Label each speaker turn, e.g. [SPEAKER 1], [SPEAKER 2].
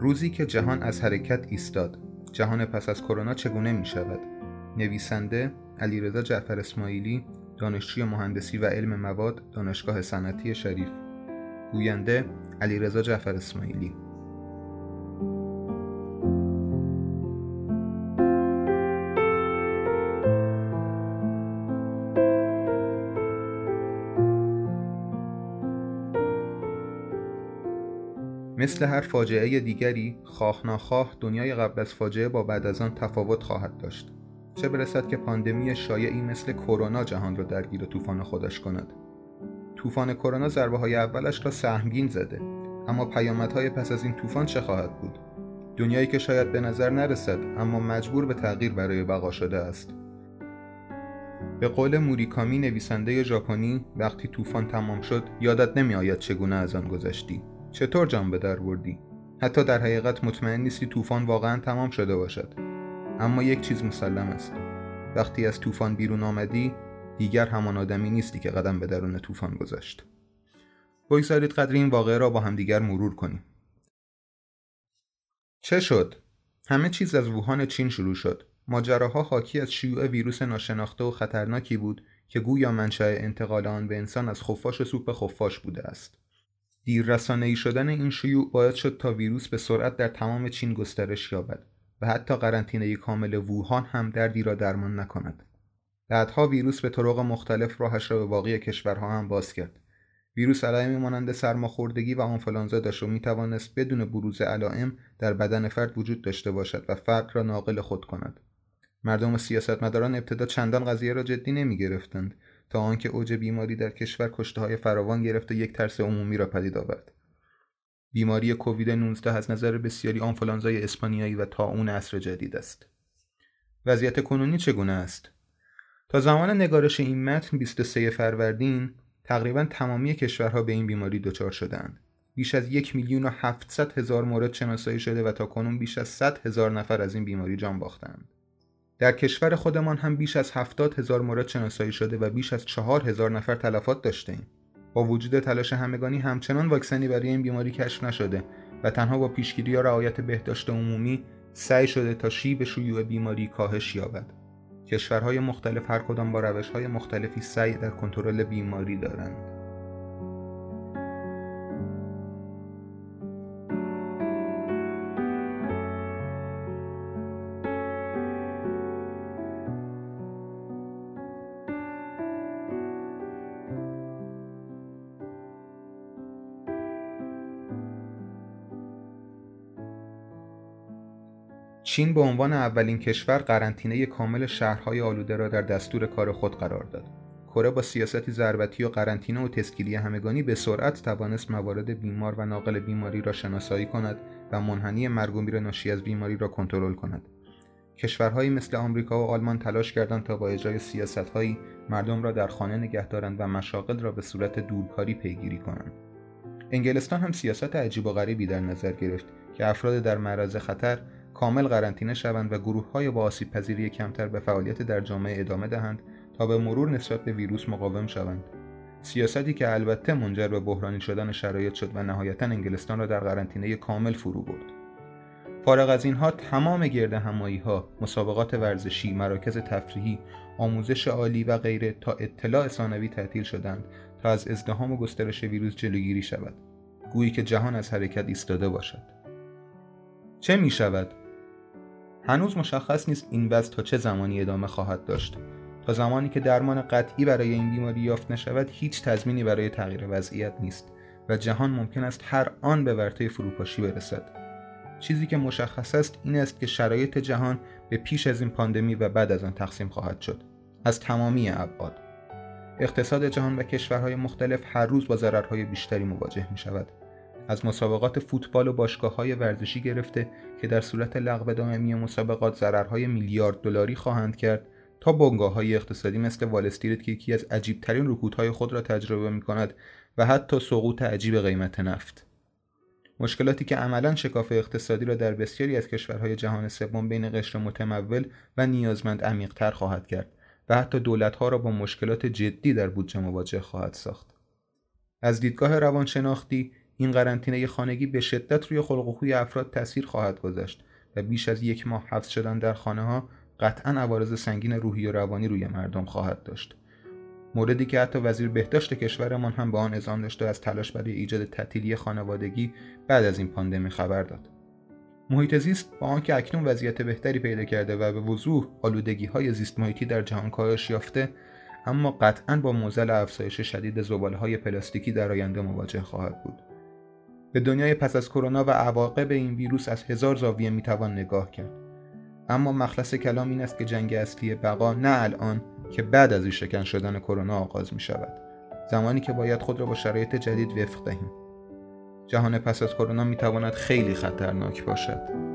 [SPEAKER 1] روزی که جهان از حرکت ایستاد. جهان پس از کرونا چگونه می شود؟ نویسنده علیرضا جعفر اسماعیلی دانشجوی مهندسی و علم مواد دانشگاه صنعتی شریف. گوینده علیرضا جعفر اسماعیلی. مثل هر فاجعه دیگری خواه ناخواه دنیای قبل از فاجعه با بعد از آن تفاوت خواهد داشت. چه برسد که پاندمی شایعی مثل کرونا جهان را درگیر طوفان خودش کند. طوفان کرونا ضربه های اولش را سهمگین زده اما پیامدهای پس از این طوفان چه خواهد بود؟ دنیایی که شاید به نظر نرسد اما مجبور به تغییر برای بقا شده است. به قول موریکامی نویسنده ژاپنی وقتی طوفان تمام شد یادت نمیآید چگونه از آن گذشتی. چطور جان به در بردی؟ حتی در حقیقت مطمئن نیستی طوفان واقعا تمام شده باشد. اما یک چیز مسلم است. وقتی از طوفان بیرون آمدی دیگر همان آدمی نیستی که قدم به درون طوفان گذاشت. بگذارید قدر این واقعه را با همدیگر مرور کنیم. چه شد؟ همه چیز از ووهان چین شروع شد. ماجراها حاکی از شیوع ویروس ناشناخته و خطرناکی بود که گویا منشأ انتقال آن به انسان از خفاش و سوپ خفاش بوده است. دیر ای شدن این شیوع باعث شد تا ویروس به سرعت در تمام چین گسترش یابد و حتی قرنطینه کامل ووهان هم دردی را درمان نکند. بعدها ویروس به طرق مختلف راهش را به باقی کشورها هم باز کرد. ویروس علائمی مانند سرماخوردگی و آنفولانزا داشت و می توانست بدون بروز علائم در بدن فرد وجود داشته باشد و فرد را ناقل خود کند. مردم و سیاستمداران ابتدا چندان قضیه را جدی نمی گرفتند تا آنکه اوج بیماری در کشور کشته های فراوان گرفت و یک ترس عمومی را پدید آورد. بیماری کووید 19 از نظر بسیاری آنفولانزای اسپانیایی و طاعون عصر جدید است. وضعیت کنونی چگونه است؟ تا زمان نگارش این متن 23 فروردین تقریبا تمامی کشورها به این بیماری دچار شدند. بیش از یک میلیون و هفتصد هزار مورد شناسایی شده و تا کنون بیش از 100 هزار نفر از این بیماری جان باختند. در کشور خودمان هم بیش از هفتاد هزار مورد شناسایی شده و بیش از چهار هزار نفر تلفات داشتیم. با وجود تلاش همگانی همچنان واکسنی برای این بیماری کشف نشده و تنها با پیشگیری یا رعایت بهداشت عمومی سعی شده تا شیب شیوع بیماری کاهش یابد. کشورهای مختلف هر کدام با روشهای مختلفی سعی در کنترل بیماری دارند. چین به عنوان اولین کشور قرنطینه کامل شهرهای آلوده را در دستور کار خود قرار داد. کره با سیاستی ضربتی و قرنطینه و تسکیری همگانی به سرعت توانست موارد بیمار و ناقل بیماری را شناسایی کند و منحنی مرگ و ناشی از بیماری را کنترل کند. کشورهایی مثل آمریکا و آلمان تلاش کردند تا با اجرای سیاستهایی مردم را در خانه نگه دارند و مشاغل را به صورت دورکاری پیگیری کنند. انگلستان هم سیاست عجیب و غریبی در نظر گرفت که افراد در معرض خطر کامل قرنطینه شوند و گروه های با آسیب پذیری کمتر به فعالیت در جامعه ادامه دهند تا به مرور نسبت به ویروس مقاوم شوند. سیاستی که البته منجر به بحرانی شدن شرایط شد و نهایتا انگلستان را در قرنطینه کامل فرو برد. فارغ از اینها تمام گرد همایی ها، مسابقات ورزشی، مراکز تفریحی، آموزش عالی و غیره تا اطلاع ثانوی تعطیل شدند تا از ازدهام و گسترش ویروس جلوگیری شود. گویی که جهان از حرکت ایستاده باشد. چه می شود؟ هنوز مشخص نیست این وضع تا چه زمانی ادامه خواهد داشت. تا زمانی که درمان قطعی برای این بیماری یافت نشود هیچ تضمینی برای تغییر وضعیت نیست و جهان ممکن است هر آن به ورطه فروپاشی برسد. چیزی که مشخص است این است که شرایط جهان به پیش از این پاندمی و بعد از آن تقسیم خواهد شد. از تمامی ابعاد. اقتصاد جهان و کشورهای مختلف هر روز با ضررهای بیشتری مواجه می شود از مسابقات فوتبال و باشگاه های ورزشی گرفته که در صورت لغو دائمی مسابقات ضررهای میلیارد دلاری خواهند کرد تا بنگاه های اقتصادی مثل والستریت که یکی از عجیبترین رکودهای خود را تجربه می کند و حتی سقوط عجیب قیمت نفت. مشکلاتی که عملا شکاف اقتصادی را در بسیاری از کشورهای جهان سوم بین قشر متمول و نیازمند عمیقتر خواهد کرد و حتی دولتها را با مشکلات جدی در بودجه مواجه خواهد ساخت. از دیدگاه روانشناختی این قرنطینه خانگی به شدت روی خلق و خوی افراد تاثیر خواهد گذاشت و بیش از یک ماه حبس شدن در خانه ها قطعا عوارض سنگین روحی و روانی روی مردم خواهد داشت. موردی که حتی وزیر بهداشت کشورمان هم به آن اذعان داشته از تلاش برای ایجاد تعطیلی خانوادگی بعد از این پاندمی خبر داد. محیط زیست با آنکه اکنون وضعیت بهتری پیدا کرده و به وضوح آلودگی های زیست محیطی در جهان کاهش یافته اما قطعا با موزل افزایش شدید زباله های پلاستیکی در آینده مواجه خواهد بود. به دنیای پس از کرونا و عواقب این ویروس از هزار زاویه می‌توان نگاه کرد. اما مخلص کلام این است که جنگ اصلی بقا نه الان که بعد از شکن شدن کرونا آغاز می شود زمانی که باید خود را با شرایط جدید وفق دهیم. جهان پس از کرونا می تواند خیلی خطرناک باشد.